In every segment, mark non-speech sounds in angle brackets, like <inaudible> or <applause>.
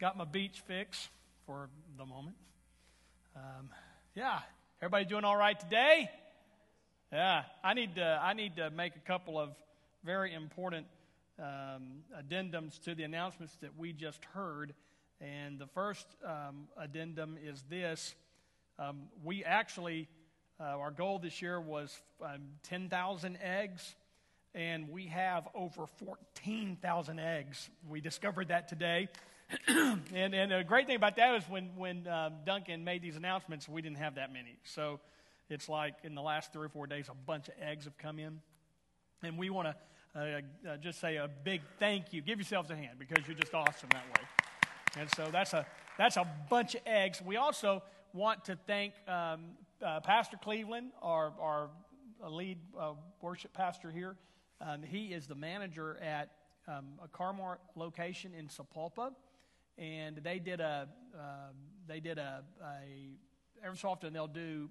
got my beach fix for the moment. Um, yeah, everybody doing all right today? Yeah, I need to, I need to make a couple of very important um, addendums to the announcements that we just heard. And the first um, addendum is this um, we actually, uh, our goal this year was um, 10,000 eggs, and we have over 14,000 eggs. We discovered that today. <clears throat> and, and the great thing about that is when, when um, Duncan made these announcements, we didn't have that many. So it's like in the last three or four days, a bunch of eggs have come in. And we want to uh, uh, just say a big thank you. Give yourselves a hand because you're just awesome that way. And so that's a, that's a bunch of eggs. We also want to thank um, uh, Pastor Cleveland, our, our lead uh, worship pastor here. Um, he is the manager at um, a Car-Mart location in Sapulpa, and they did a uh, they did a, a every so often they'll do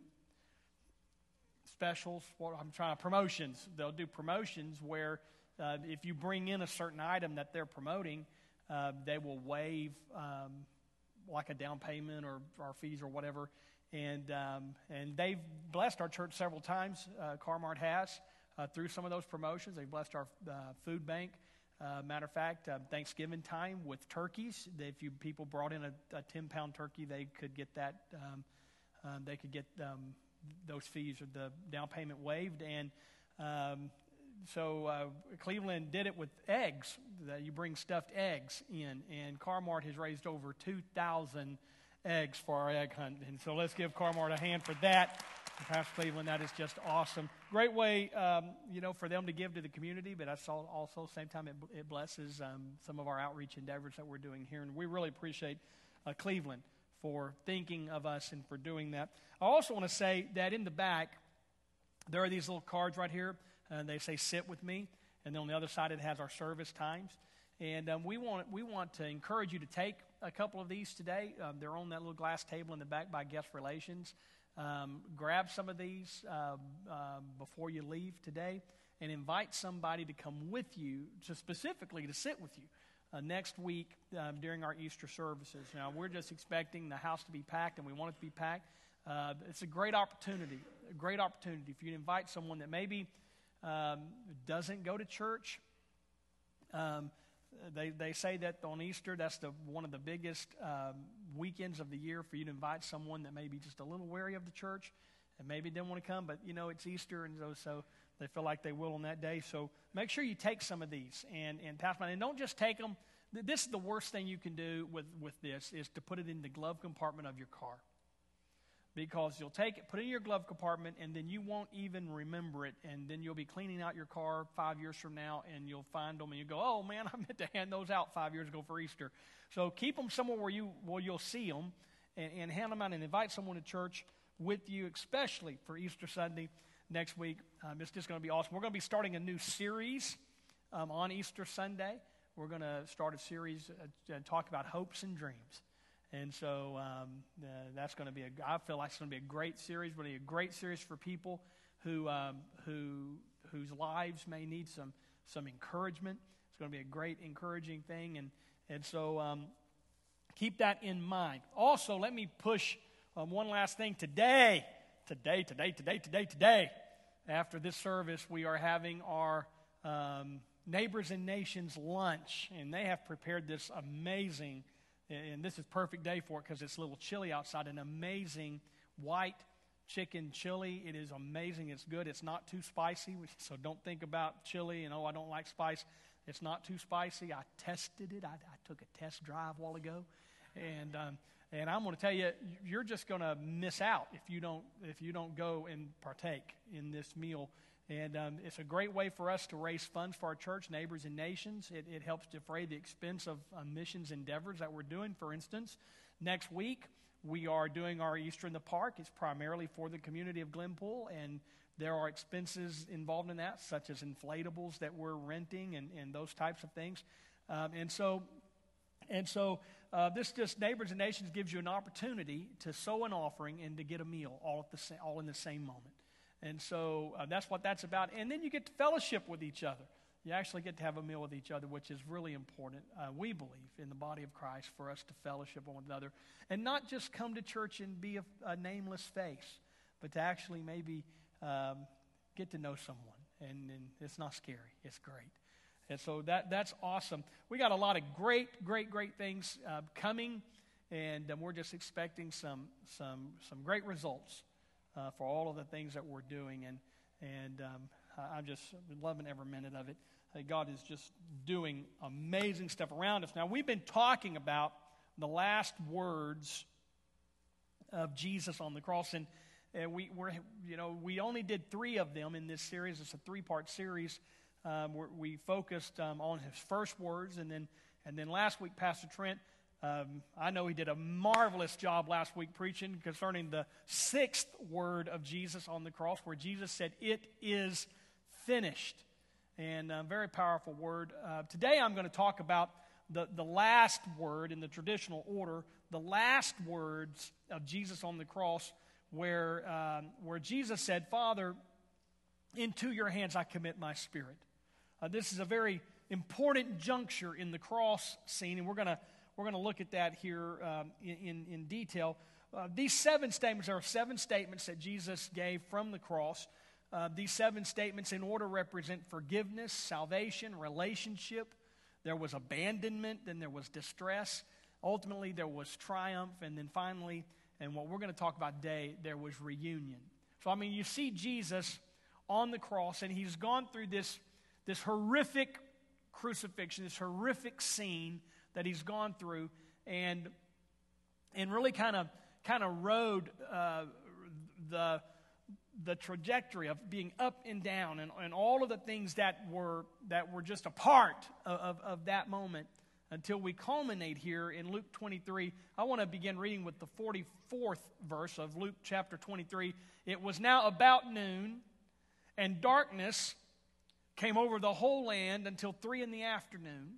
specials. What I'm trying promotions. They'll do promotions where uh, if you bring in a certain item that they're promoting, uh, they will waive um, like a down payment or our fees or whatever. And um, and they've blessed our church several times. Uh, Car-Mart has uh, through some of those promotions. They've blessed our uh, food bank. Uh, matter of fact, uh, Thanksgiving time with turkeys. If you people brought in a, a ten pound turkey, they could get that. Um, um, they could get um, those fees or the down payment waived. And um, so uh, Cleveland did it with eggs. That you bring stuffed eggs in, and Car-Mart has raised over two thousand eggs for our egg hunt. And so let's give Car-Mart a hand for that. Pastor Cleveland, that is just awesome. Great way, um, you know, for them to give to the community, but I saw also, same time, it, it blesses um, some of our outreach endeavors that we're doing here. And we really appreciate uh, Cleveland for thinking of us and for doing that. I also want to say that in the back, there are these little cards right here, and they say, Sit with me. And then on the other side, it has our service times. And um, we, want, we want to encourage you to take a couple of these today. Um, they're on that little glass table in the back by guest relations. Um, grab some of these uh, uh, before you leave today and invite somebody to come with you, to specifically to sit with you uh, next week um, during our Easter services. Now, we're just expecting the house to be packed, and we want it to be packed. Uh, it's a great opportunity, a great opportunity for you invite someone that maybe um, doesn't go to church. They, they say that on Easter, that's the, one of the biggest um, weekends of the year for you to invite someone that may be just a little wary of the church and maybe didn't want to come, but you know, it's Easter, and so, so they feel like they will on that day. So make sure you take some of these and, and pass them. And don't just take them. This is the worst thing you can do with, with this is to put it in the glove compartment of your car because you'll take it, put it in your glove compartment, and then you won't even remember it. And then you'll be cleaning out your car five years from now, and you'll find them, and you go, "Oh man, I meant to hand those out five years ago for Easter." So keep them somewhere where you where you'll see them, and, and hand them out, and invite someone to church with you, especially for Easter Sunday next week. Um, it's just going to be awesome. We're going to be starting a new series um, on Easter Sunday. We're going to start a series uh, and talk about hopes and dreams. And so um, uh, that's going to be a, I feel like it's going to be a great series, but a great series for people who, um, who, whose lives may need some, some encouragement. It's going to be a great, encouraging thing. And, and so um, keep that in mind. Also, let me push um, one last thing. Today, today, today, today, today, today, after this service, we are having our um, Neighbors and Nations lunch. And they have prepared this amazing and this is perfect day for it because it's a little chilly outside. An amazing white chicken chili. It is amazing. It's good. It's not too spicy, so don't think about chili and oh, I don't like spice. It's not too spicy. I tested it. I, I took a test drive a while ago, and um, and I'm going to tell you, you're just going to miss out if you don't if you don't go and partake in this meal and um, it's a great way for us to raise funds for our church, neighbors, and nations. It, it helps defray the expense of uh, missions endeavors that we're doing. For instance, next week we are doing our Easter in the Park. It's primarily for the community of Glenpool, and there are expenses involved in that, such as inflatables that we're renting and, and those types of things. Um, and so, and so uh, this just Neighbors and Nations gives you an opportunity to sow an offering and to get a meal all, at the sa- all in the same moment. And so uh, that's what that's about. And then you get to fellowship with each other. You actually get to have a meal with each other, which is really important, uh, we believe, in the body of Christ for us to fellowship one another. And not just come to church and be a, a nameless face, but to actually maybe um, get to know someone. And, and it's not scary, it's great. And so that, that's awesome. We got a lot of great, great, great things uh, coming, and um, we're just expecting some, some, some great results uh, for all of the things that we're doing. And, and um, I'm just loving every minute of it. God is just doing amazing stuff around us. Now, we've been talking about the last words of Jesus on the cross, and, and we, we're, you know, we only did three of them in this series. It's a three part series. Um, we focused um, on his first words, and then, and then last week, Pastor Trent, um, I know he did a marvelous job last week preaching concerning the sixth word of Jesus on the cross, where Jesus said, It is finished. And a very powerful word. Uh, today I'm going to talk about the, the last word in the traditional order, the last words of Jesus on the cross, where, um, where Jesus said, Father, into your hands I commit my spirit. Uh, this is a very important juncture in the cross scene, and we're going to we're going to look at that here um, in, in, detail. Uh, these seven statements are seven statements that Jesus gave from the cross. Uh, these seven statements, in order, represent forgiveness, salvation, relationship. There was abandonment, then there was distress. Ultimately, there was triumph, and then finally, and what we're going to talk about today, there was reunion. So, I mean, you see Jesus on the cross, and he's gone through this this horrific crucifixion, this horrific scene that he's gone through, and and really kind of kind of rode uh, the the trajectory of being up and down and, and all of the things that were that were just a part of, of, of that moment until we culminate here in Luke 23. I want to begin reading with the 44th verse of Luke chapter 23. It was now about noon, and darkness came over the whole land until three in the afternoon,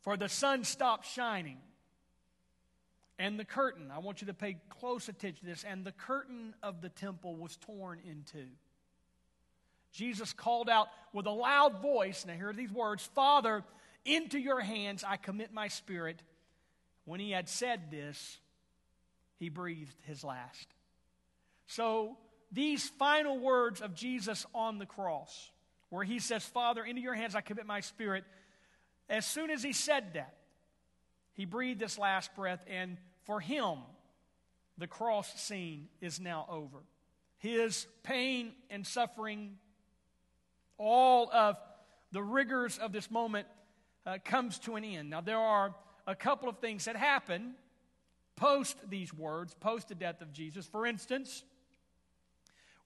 for the sun stopped shining. And the curtain, I want you to pay close attention to this, and the curtain of the temple was torn in two. Jesus called out with a loud voice, now here are these words Father, into your hands I commit my spirit. When he had said this, he breathed his last. So, these final words of Jesus on the cross where he says, Father, into your hands I commit my spirit. As soon as he said that, he breathed his last breath, and for him, the cross scene is now over. His pain and suffering, all of the rigors of this moment uh, comes to an end. Now, there are a couple of things that happen post these words, post the death of Jesus. For instance,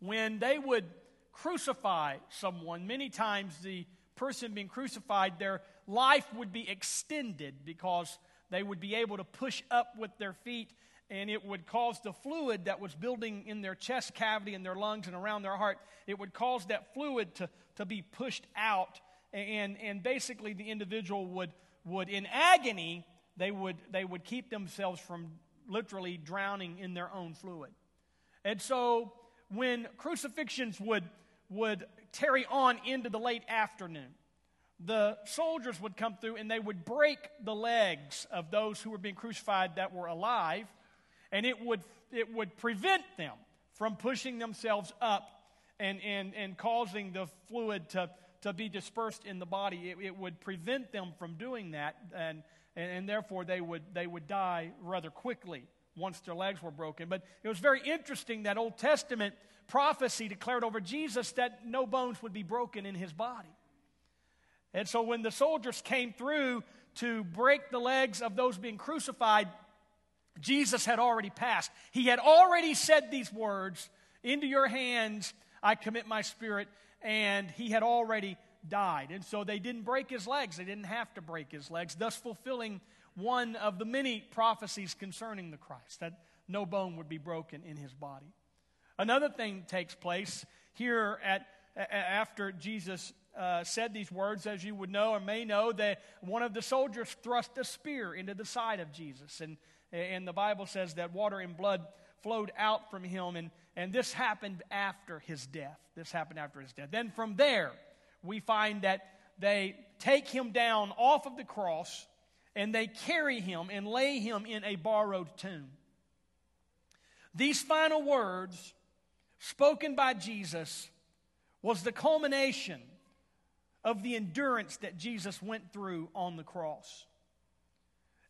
when they would crucify someone, many times the person being crucified, their life would be extended because they would be able to push up with their feet and it would cause the fluid that was building in their chest cavity and their lungs and around their heart, it would cause that fluid to, to be pushed out. And, and basically, the individual would, would, in agony, they would, they would keep themselves from literally drowning in their own fluid. And so, when crucifixions would would tarry on into the late afternoon. The soldiers would come through and they would break the legs of those who were being crucified that were alive, and it would, it would prevent them from pushing themselves up and, and, and causing the fluid to, to be dispersed in the body. It, it would prevent them from doing that, and, and, and therefore they would, they would die rather quickly once their legs were broken. But it was very interesting that Old Testament prophecy declared over Jesus that no bones would be broken in his body. And so when the soldiers came through to break the legs of those being crucified, Jesus had already passed. He had already said these words Into your hands I commit my spirit, and he had already died. And so they didn't break his legs. They didn't have to break his legs, thus fulfilling one of the many prophecies concerning the Christ that no bone would be broken in his body. Another thing takes place here at, after Jesus uh, said these words, as you would know or may know, that one of the soldiers thrust a spear into the side of Jesus. And, and the Bible says that water and blood flowed out from him. And, and this happened after his death. This happened after his death. Then from there, we find that they take him down off of the cross and they carry him and lay him in a borrowed tomb. These final words, spoken by Jesus, was the culmination of the endurance that Jesus went through on the cross.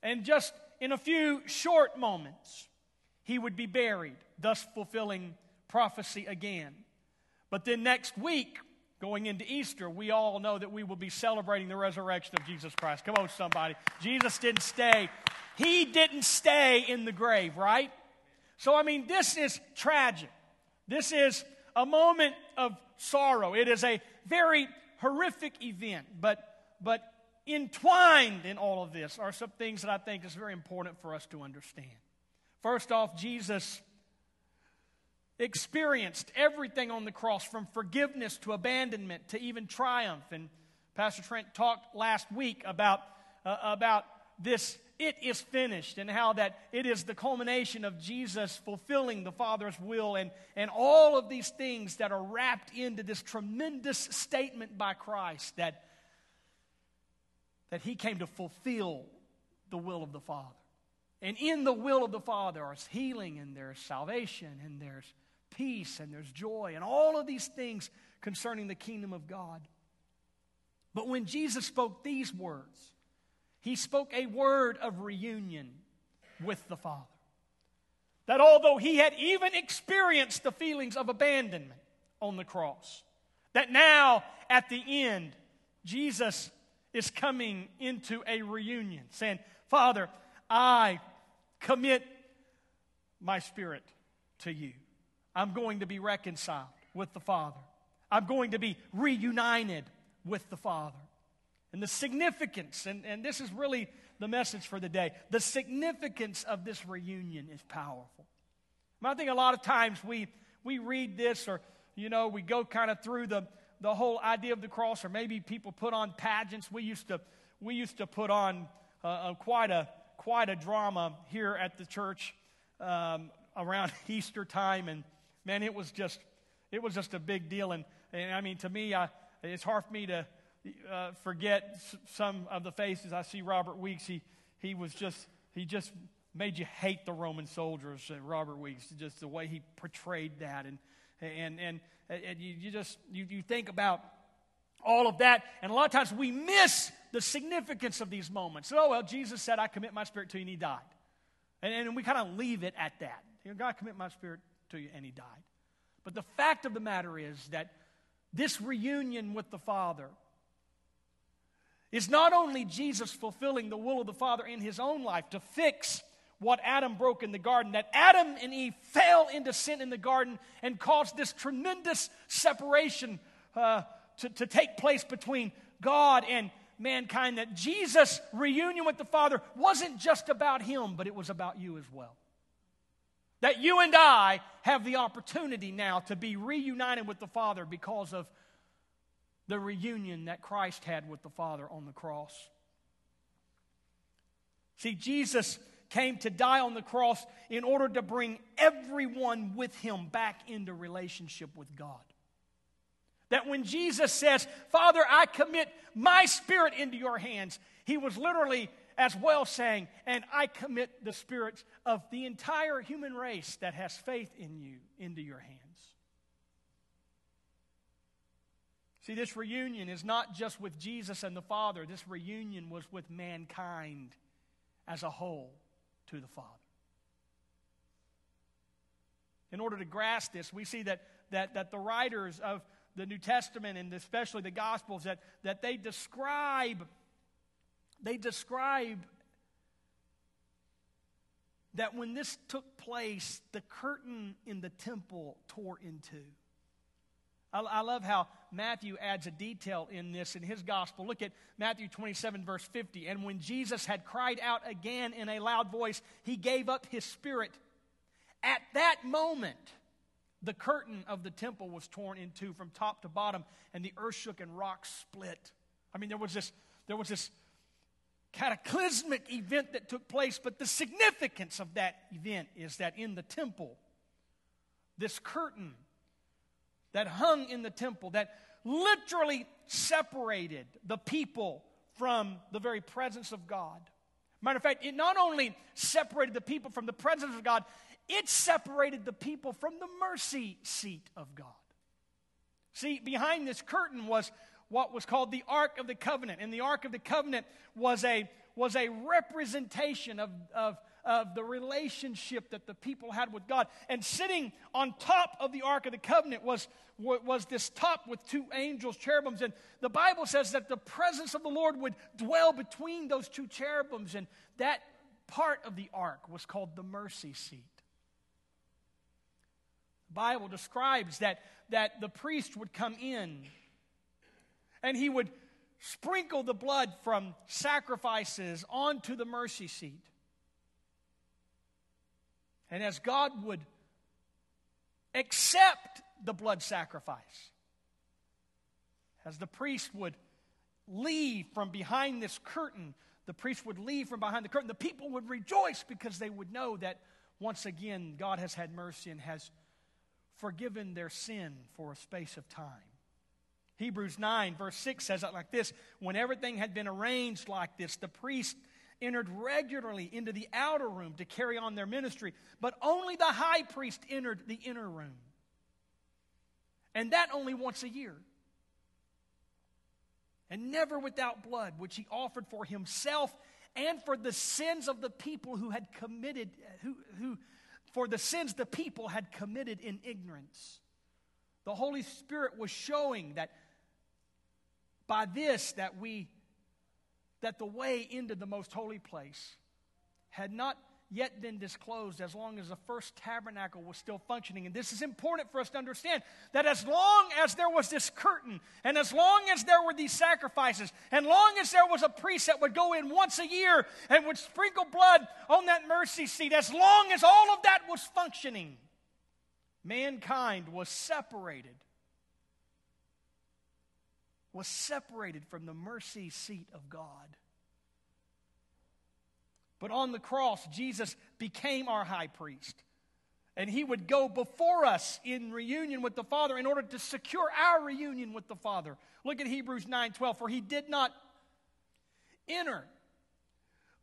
And just in a few short moments, he would be buried, thus fulfilling prophecy again. But then next week, going into Easter, we all know that we will be celebrating the resurrection of Jesus Christ. Come on, somebody. Jesus didn't stay. He didn't stay in the grave, right? So, I mean, this is tragic. This is a moment of sorrow. It is a very horrific event, but, but entwined in all of this are some things that I think is very important for us to understand. First off, Jesus experienced everything on the cross from forgiveness to abandonment to even triumph. And Pastor Trent talked last week about, uh, about this it is finished and how that it is the culmination of Jesus fulfilling the Father's will and, and all of these things that are wrapped into this tremendous statement by Christ that, that He came to fulfill the will of the Father. And in the will of the Father there's healing and there's salvation and there's peace and there's joy and all of these things concerning the kingdom of God. But when Jesus spoke these words, he spoke a word of reunion with the Father. That although he had even experienced the feelings of abandonment on the cross, that now at the end, Jesus is coming into a reunion, saying, Father, I commit my spirit to you. I'm going to be reconciled with the Father. I'm going to be reunited with the Father. And the significance, and, and this is really the message for the day, the significance of this reunion is powerful. I think a lot of times we, we read this or, you know, we go kind of through the, the whole idea of the cross, or maybe people put on pageants. We used to, we used to put on uh, uh quite, a, quite a drama here at the church um, around <laughs> Easter time, and man, it was just it was just a big deal. And, and I mean, to me, I, it's hard for me to uh, forget some of the faces. I see Robert Weeks. He he was just he just made you hate the Roman soldiers. Uh, Robert Weeks, just the way he portrayed that, and and and, and you, you just you, you think about all of that, and a lot of times we miss the significance of these moments. Oh well, Jesus said, "I commit my spirit to you," and He died, and, and we kind of leave it at that. You know, God commit my spirit to you, and he died. But the fact of the matter is that this reunion with the Father is not only Jesus fulfilling the will of the Father in his own life to fix what Adam broke in the garden, that Adam and Eve fell into sin in the garden and caused this tremendous separation uh, to, to take place between God and mankind. That Jesus' reunion with the Father wasn't just about him, but it was about you as well. That you and I have the opportunity now to be reunited with the Father because of the reunion that Christ had with the Father on the cross. See, Jesus came to die on the cross in order to bring everyone with him back into relationship with God. That when Jesus says, Father, I commit my spirit into your hands, he was literally as well saying, And I commit the spirits of the entire human race that has faith in you into your hands. See, this reunion is not just with Jesus and the Father, this reunion was with mankind as a whole to the Father. In order to grasp this, we see that, that, that the writers of the New Testament and especially the Gospels that, that they describe they describe that when this took place, the curtain in the temple tore in two. I, I love how Matthew adds a detail in this in his gospel. Look at Matthew 27, verse 50. And when Jesus had cried out again in a loud voice, he gave up his spirit. At that moment, the curtain of the temple was torn in two from top to bottom, and the earth shook and rocks split. I mean, there was this, there was this cataclysmic event that took place, but the significance of that event is that in the temple, this curtain that hung in the temple, that literally separated the people from the very presence of God. Matter of fact, it not only separated the people from the presence of God, it separated the people from the mercy seat of God. See, behind this curtain was what was called the Ark of the Covenant. And the Ark of the Covenant was a, was a representation of, of, of the relationship that the people had with God. And sitting on top of the Ark of the Covenant was, was this top with two angels, cherubims. And the Bible says that the presence of the Lord would dwell between those two cherubims. And that part of the ark was called the mercy seat. The Bible describes that, that the priest would come in and he would sprinkle the blood from sacrifices onto the mercy seat. And as God would accept the blood sacrifice, as the priest would leave from behind this curtain, the priest would leave from behind the curtain, the people would rejoice because they would know that once again God has had mercy and has forgiven their sin for a space of time. Hebrews 9, verse 6 says it like this When everything had been arranged like this, the priest entered regularly into the outer room to carry on their ministry, but only the high priest entered the inner room. And that only once a year. And never without blood, which he offered for himself and for the sins of the people who had committed, who, who for the sins the people had committed in ignorance. The Holy Spirit was showing that by this that we that the way into the most holy place had not yet been disclosed as long as the first tabernacle was still functioning. And this is important for us to understand that as long as there was this curtain, and as long as there were these sacrifices, and long as there was a priest that would go in once a year and would sprinkle blood on that mercy seat, as long as all of that was functioning, mankind was separated. Was separated from the mercy seat of God. But on the cross, Jesus became our high priest. And he would go before us in reunion with the Father in order to secure our reunion with the Father. Look at Hebrews 9 12. For he did not enter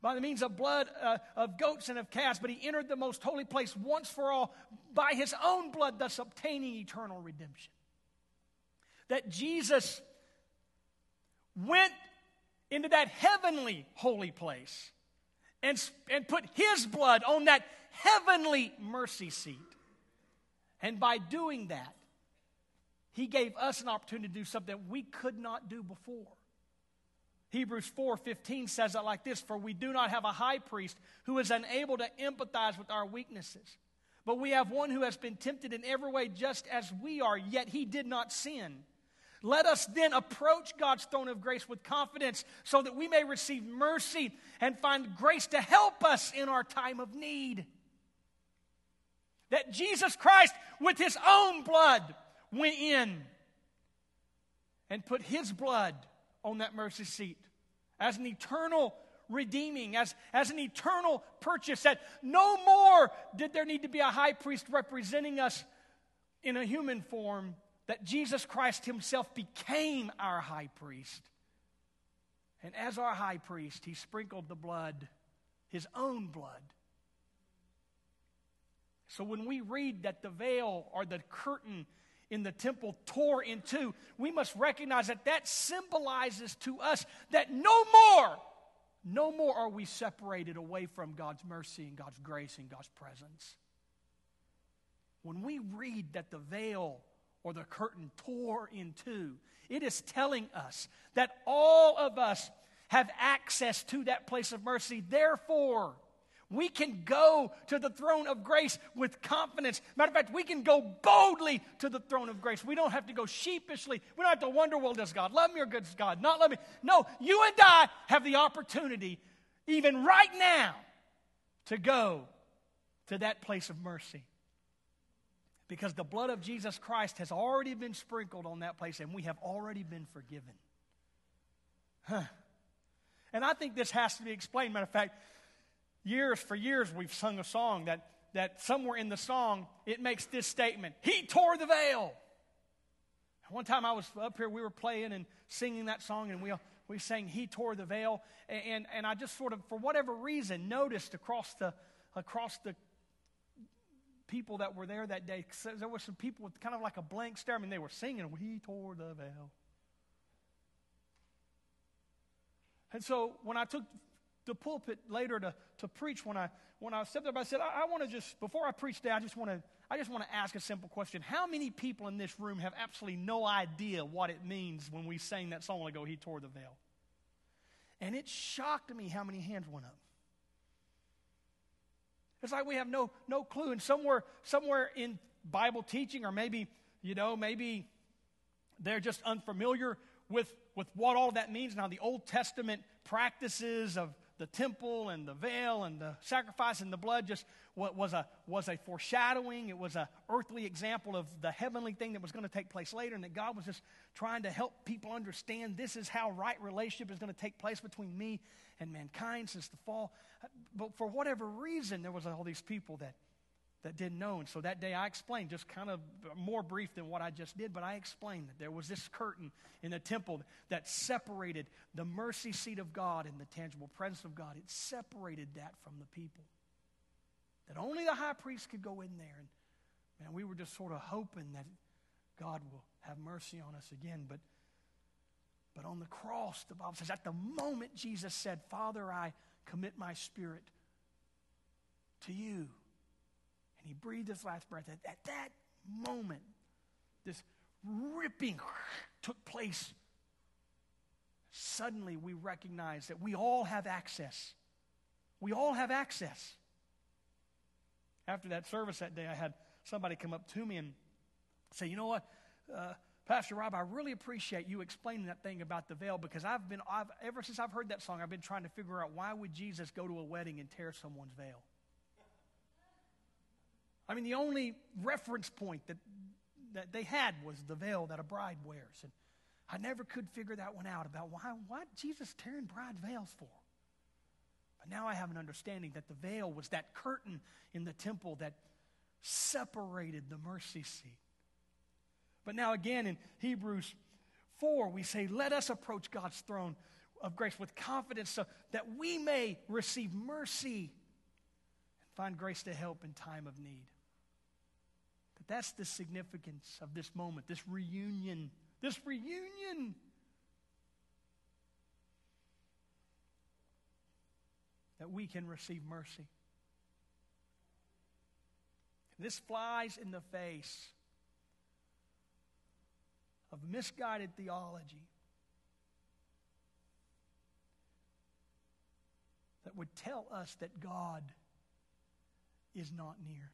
by the means of blood uh, of goats and of calves, but he entered the most holy place once for all by his own blood, thus obtaining eternal redemption. That Jesus went into that heavenly holy place and, and put his blood on that heavenly mercy seat. And by doing that, he gave us an opportunity to do something we could not do before. Hebrews 4:15 says it like this, for we do not have a high priest who is unable to empathize with our weaknesses, but we have one who has been tempted in every way just as we are, yet he did not sin. Let us then approach God's throne of grace with confidence so that we may receive mercy and find grace to help us in our time of need. That Jesus Christ, with his own blood, went in and put his blood on that mercy seat as an eternal redeeming, as, as an eternal purchase. That no more did there need to be a high priest representing us in a human form that Jesus Christ himself became our high priest. And as our high priest, he sprinkled the blood, his own blood. So when we read that the veil or the curtain in the temple tore in two, we must recognize that that symbolizes to us that no more, no more are we separated away from God's mercy and God's grace and God's presence. When we read that the veil or the curtain tore in two. It is telling us that all of us have access to that place of mercy. Therefore, we can go to the throne of grace with confidence. Matter of fact, we can go boldly to the throne of grace. We don't have to go sheepishly. We don't have to wonder, well, does God love me or does God not love me? No, you and I have the opportunity, even right now, to go to that place of mercy because the blood of Jesus Christ has already been sprinkled on that place and we have already been forgiven. Huh. And I think this has to be explained. Matter of fact, years for years we've sung a song that, that somewhere in the song it makes this statement He tore the veil. One time I was up here, we were playing and singing that song, and we, we sang He Tore the Veil. And, and, and I just sort of, for whatever reason, noticed across the, across the people that were there that day, there were some people with kind of like a blank stare. I mean, they were singing, He tore the veil. And so when I took the pulpit later to, to preach, when I, when I stepped up, I said, I, I want to just, before I preach today, I just want to I just want to ask a simple question. How many people in this room have absolutely no idea what it means when we sang that song ago, He Tore the Veil? And it shocked me how many hands went up. It's like we have no, no clue. And somewhere, somewhere in Bible teaching, or maybe, you know, maybe they're just unfamiliar with, with what all that means. Now, the Old Testament practices of the temple and the veil and the sacrifice and the blood just was a, was a foreshadowing. It was an earthly example of the heavenly thing that was going to take place later, and that God was just trying to help people understand this is how right relationship is going to take place between me and mankind since the fall. But for whatever reason, there was all these people that that didn't know. And so that day I explained, just kind of more brief than what I just did, but I explained that there was this curtain in the temple that separated the mercy seat of God and the tangible presence of God. It separated that from the people. That only the high priest could go in there. And man, we were just sort of hoping that God will have mercy on us again. But but on the cross, the Bible says, at the moment Jesus said, Father, I commit my spirit to you and he breathed his last breath. At, at that moment, this ripping <laughs> took place. Suddenly, we recognize that we all have access. We all have access. After that service that day, I had somebody come up to me and say, You know what? Uh, Pastor Rob, I really appreciate you explaining that thing about the veil because I've been, I've, ever since I've heard that song, I've been trying to figure out why would Jesus go to a wedding and tear someone's veil? I mean, the only reference point that, that they had was the veil that a bride wears. And I never could figure that one out about why, what Jesus tearing bride veils for. But now I have an understanding that the veil was that curtain in the temple that separated the mercy seat. But now, again, in Hebrews 4, we say, Let us approach God's throne of grace with confidence so that we may receive mercy and find grace to help in time of need. But that's the significance of this moment, this reunion. This reunion. That we can receive mercy. This flies in the face of misguided theology that would tell us that God is not near.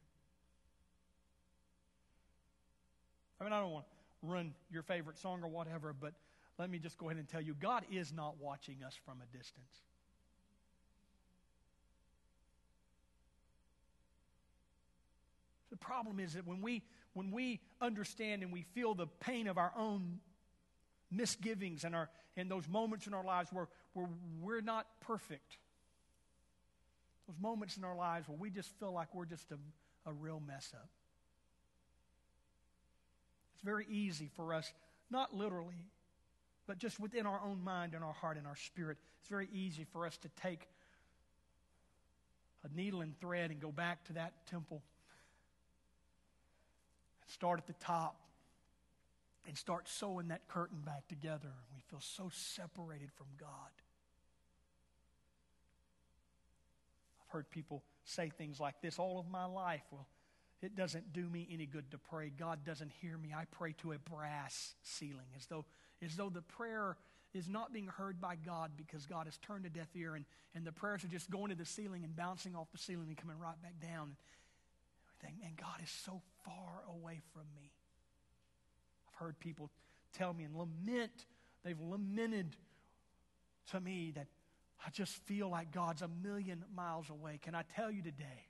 I mean, I don't want to run your favorite song or whatever, but let me just go ahead and tell you God is not watching us from a distance. The problem is that when we, when we understand and we feel the pain of our own misgivings and, our, and those moments in our lives where, where we're not perfect, those moments in our lives where we just feel like we're just a, a real mess up. It's very easy for us, not literally, but just within our own mind and our heart and our spirit, it's very easy for us to take a needle and thread and go back to that temple start at the top and start sewing that curtain back together. We feel so separated from God. I've heard people say things like this all of my life. Well, it doesn't do me any good to pray. God doesn't hear me. I pray to a brass ceiling as though, as though the prayer is not being heard by God because God has turned a deaf ear and, and the prayers are just going to the ceiling and bouncing off the ceiling and coming right back down. Think, man, God is so far away from me. I've heard people tell me and lament, they've lamented to me that I just feel like God's a million miles away. Can I tell you today?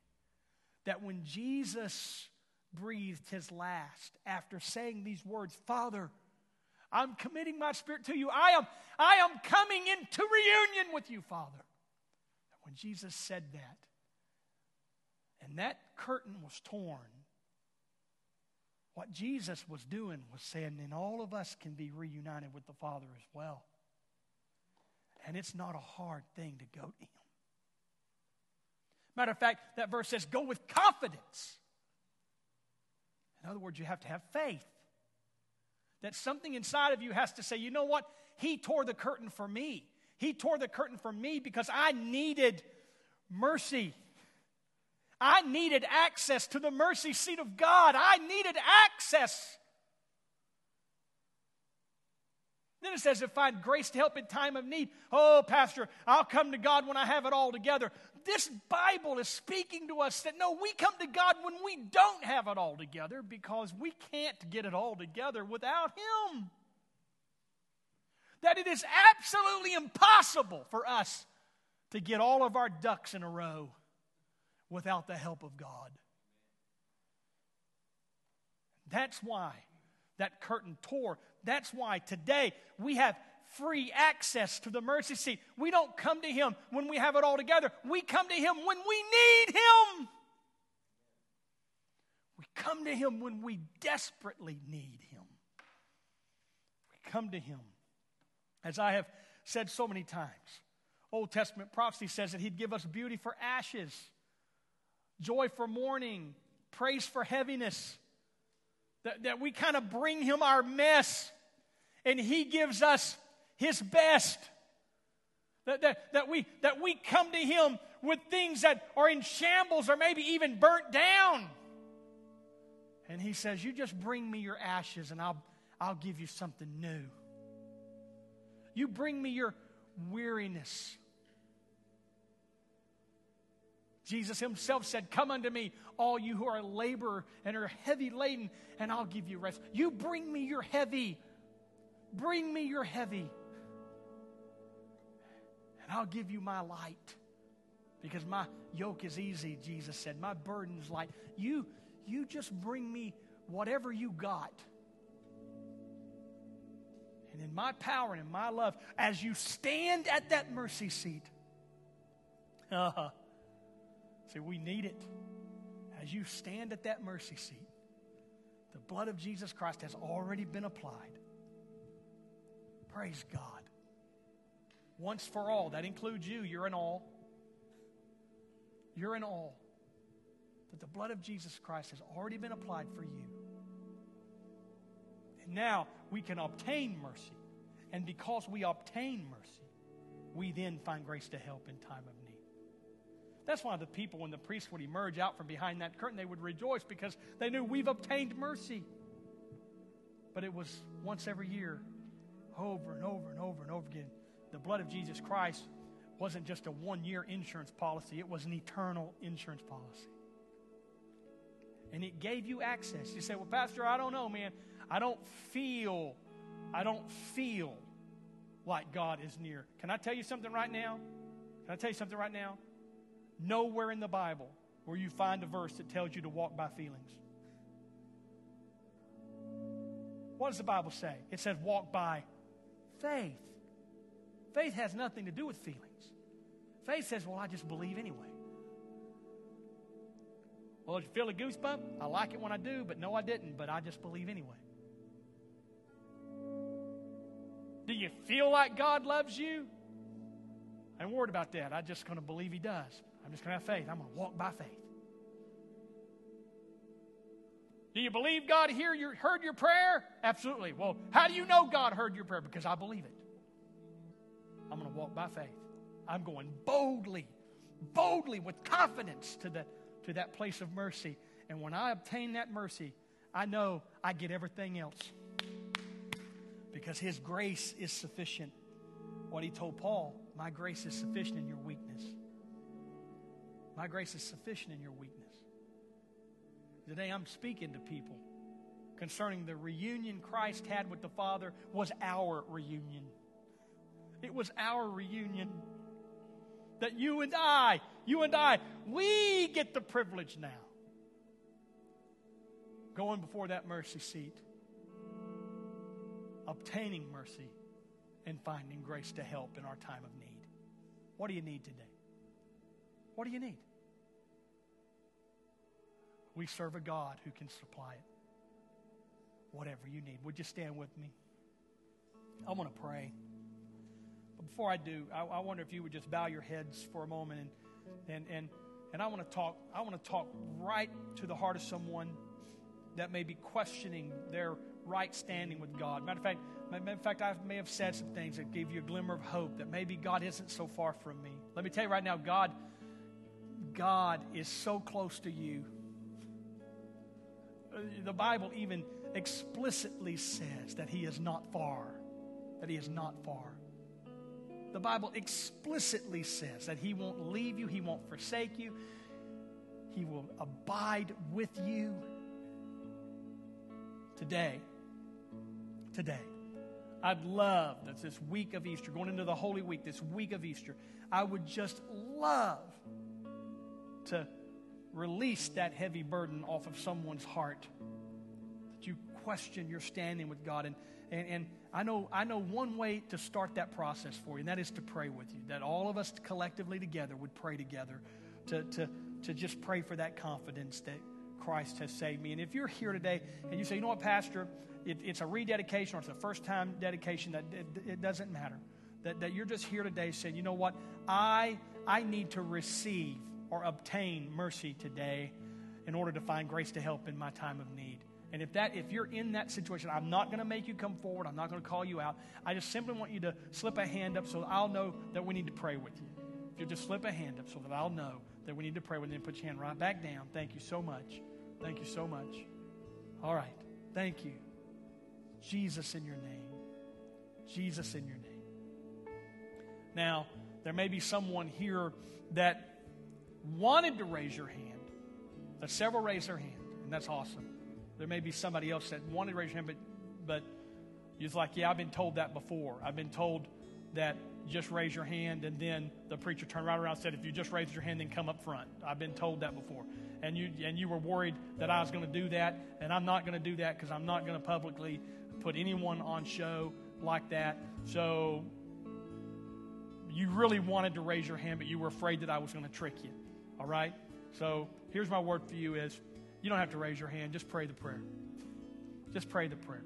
that when Jesus breathed his last after saying these words, Father, I'm committing my spirit to you. I am, I am coming into reunion with you, Father. When Jesus said that, and that curtain was torn, What Jesus was doing was saying, and all of us can be reunited with the Father as well. And it's not a hard thing to go to Him. Matter of fact, that verse says, go with confidence. In other words, you have to have faith. That something inside of you has to say, you know what? He tore the curtain for me. He tore the curtain for me because I needed mercy. I needed access to the mercy seat of God. I needed access. Then it says, to find grace to help in time of need. Oh, Pastor, I'll come to God when I have it all together. This Bible is speaking to us that no, we come to God when we don't have it all together because we can't get it all together without Him. That it is absolutely impossible for us to get all of our ducks in a row without the help of God. That's why that curtain tore. That's why today we have free access to the mercy seat. We don't come to Him when we have it all together, we come to Him when we need Him. We come to Him when we desperately need Him. We come to Him. As I have said so many times, Old Testament prophecy says that He'd give us beauty for ashes joy for mourning, praise for heaviness. That, that we kind of bring him our mess and he gives us his best. That, that, that, we, that we come to him with things that are in shambles or maybe even burnt down. And he says, You just bring me your ashes and I'll, I'll give you something new. You bring me your weariness Jesus himself said, Come unto me, all you who are labor and are heavy laden, and I'll give you rest. You bring me your heavy. Bring me your heavy. And I'll give you my light. Because my yoke is easy, Jesus said. My burden is light. You, you just bring me whatever you got. And in my power and in my love, as you stand at that mercy seat, <laughs> uh, See, we need it. As you stand at that mercy seat, the blood of Jesus Christ has already been applied. Praise God. Once for all. That includes you. You're in all. You're in all. That the blood of Jesus Christ has already been applied for you. And now we can obtain mercy. And because we obtain mercy, we then find grace to help in time of need. That's why the people, when the priest would emerge out from behind that curtain, they would rejoice because they knew we've obtained mercy. But it was once every year, over and over and over and over again. The blood of Jesus Christ wasn't just a one year insurance policy, it was an eternal insurance policy. And it gave you access. You say, Well, Pastor, I don't know, man. I don't feel, I don't feel like God is near. Can I tell you something right now? Can I tell you something right now? Nowhere in the Bible where you find a verse that tells you to walk by feelings. What does the Bible say? It says walk by faith. Faith has nothing to do with feelings. Faith says, well, I just believe anyway. Well, did you feel a goosebump? I like it when I do, but no, I didn't, but I just believe anyway. Do you feel like God loves you? I ain't worried about that. I'm just going to believe He does. I'm just going to have faith. I'm going to walk by faith. Do you believe God hear your, heard your prayer? Absolutely. Well, how do you know God heard your prayer? Because I believe it. I'm going to walk by faith. I'm going boldly, boldly with confidence to, the, to that place of mercy. And when I obtain that mercy, I know I get everything else. Because His grace is sufficient. What He told Paul, my grace is sufficient in your. My grace is sufficient in your weakness. Today I'm speaking to people concerning the reunion Christ had with the Father was our reunion. It was our reunion. That you and I, you and I, we get the privilege now. Going before that mercy seat, obtaining mercy, and finding grace to help in our time of need. What do you need today? What do you need? We serve a God who can supply it. whatever you need. Would you stand with me? I want to pray. But before I do, I, I wonder if you would just bow your heads for a moment and and and and I want to talk I want to talk right to the heart of someone that may be questioning their right standing with God. Matter of fact, matter of fact, I may have said some things that gave you a glimmer of hope that maybe God isn't so far from me. Let me tell you right now, God, God is so close to you. The Bible even explicitly says that He is not far. That He is not far. The Bible explicitly says that He won't leave you, He won't forsake you, He will abide with you today. Today. I'd love that this week of Easter, going into the Holy Week, this week of Easter, I would just love to release that heavy burden off of someone's heart. That you question your standing with God. And, and, and I, know, I know one way to start that process for you, and that is to pray with you. That all of us collectively together would pray together to, to, to just pray for that confidence that Christ has saved me. And if you're here today and you say, you know what, Pastor, it, it's a rededication or it's a first time dedication, that it, it doesn't matter. That, that you're just here today saying, you know what, I, I need to receive or obtain mercy today in order to find grace to help in my time of need. And if that if you're in that situation, I'm not going to make you come forward. I'm not going to call you out. I just simply want you to slip a hand up so I'll know that we need to pray with you. If you'll just slip a hand up so that I'll know that we need to pray with you, and put your hand right back down. Thank you so much. Thank you so much. All right. Thank you. Jesus in your name. Jesus in your name. Now, there may be someone here that wanted to raise your hand. That several raised their hand, and that's awesome. There may be somebody else that wanted to raise your hand, but but you're like, yeah, I've been told that before. I've been told that just raise your hand, and then the preacher turned right around and said, if you just raise your hand, then come up front. I've been told that before and you and you were worried that I was going to do that, and I'm not going to do that because I'm not going to publicly put anyone on show like that. So you really wanted to raise your hand, but you were afraid that I was going to trick you. All right? So here's my word for you is you don't have to raise your hand, just pray the prayer. Just pray the prayer.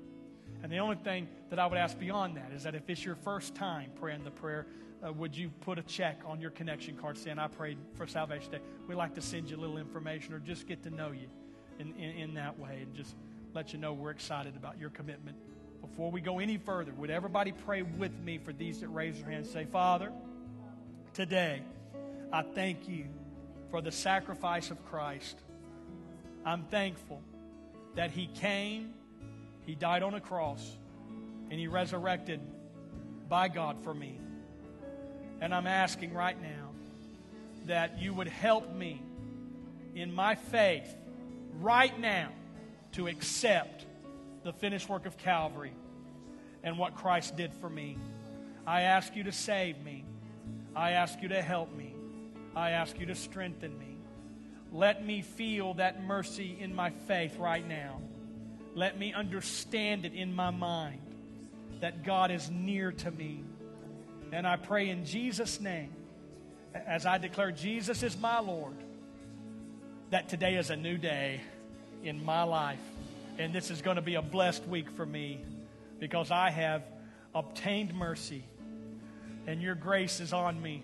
And the only thing that I would ask beyond that is that if it's your first time praying the prayer, uh, would you put a check on your connection card saying, I prayed for Salvation Day? We'd like to send you a little information or just get to know you in, in, in that way and just let you know we're excited about your commitment. Before we go any further, would everybody pray with me for these that raise their hands? Say, Father, today I thank you for the sacrifice of Christ. I'm thankful that He came, He died on a cross, and He resurrected by God for me. And I'm asking right now that you would help me in my faith right now to accept the finished work of Calvary and what Christ did for me. I ask you to save me. I ask you to help me. I ask you to strengthen me. Let me feel that mercy in my faith right now. Let me understand it in my mind that God is near to me and I pray in Jesus' name, as I declare Jesus is my Lord, that today is a new day in my life. And this is going to be a blessed week for me because I have obtained mercy and your grace is on me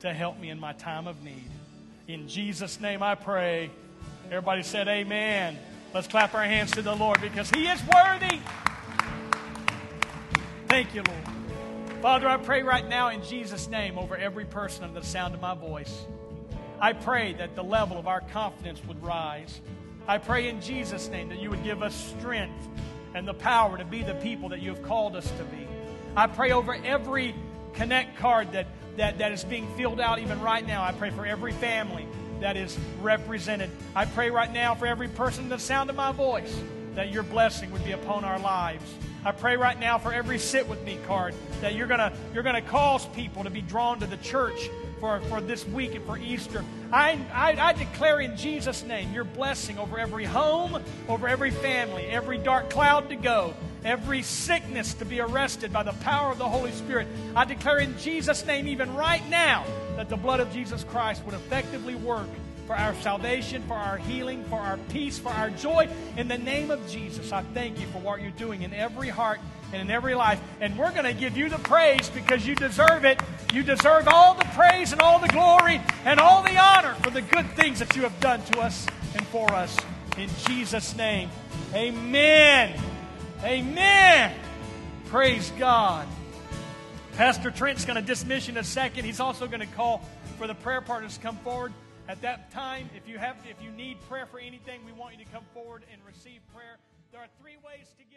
to help me in my time of need. In Jesus' name I pray. Everybody said, Amen. Let's clap our hands to the Lord because He is worthy. Thank you, Lord. Father, I pray right now in Jesus' name over every person under the sound of my voice. I pray that the level of our confidence would rise. I pray in Jesus' name that you would give us strength and the power to be the people that you have called us to be. I pray over every connect card that, that, that is being filled out even right now. I pray for every family that is represented. I pray right now for every person the sound of my voice that your blessing would be upon our lives. I pray right now for every sit with me card that you're to you're to cause people to be drawn to the church for, for this week and for Easter. I, I, I declare in Jesus' name your blessing over every home, over every family, every dark cloud to go, every sickness to be arrested by the power of the Holy Spirit. I declare in Jesus' name, even right now, that the blood of Jesus Christ would effectively work for our salvation, for our healing, for our peace, for our joy. In the name of Jesus, I thank you for what you're doing in every heart and in every life. And we're going to give you the praise because you deserve it. You deserve all the praise and all the glory and all the honor for the good things that you have done to us and for us. In Jesus' name, amen. Amen. Praise God. Pastor Trent's going to dismiss you in a second. He's also going to call for the prayer partners to come forward. At that time, if you have if you need prayer for anything, we want you to come forward and receive prayer. There are three ways to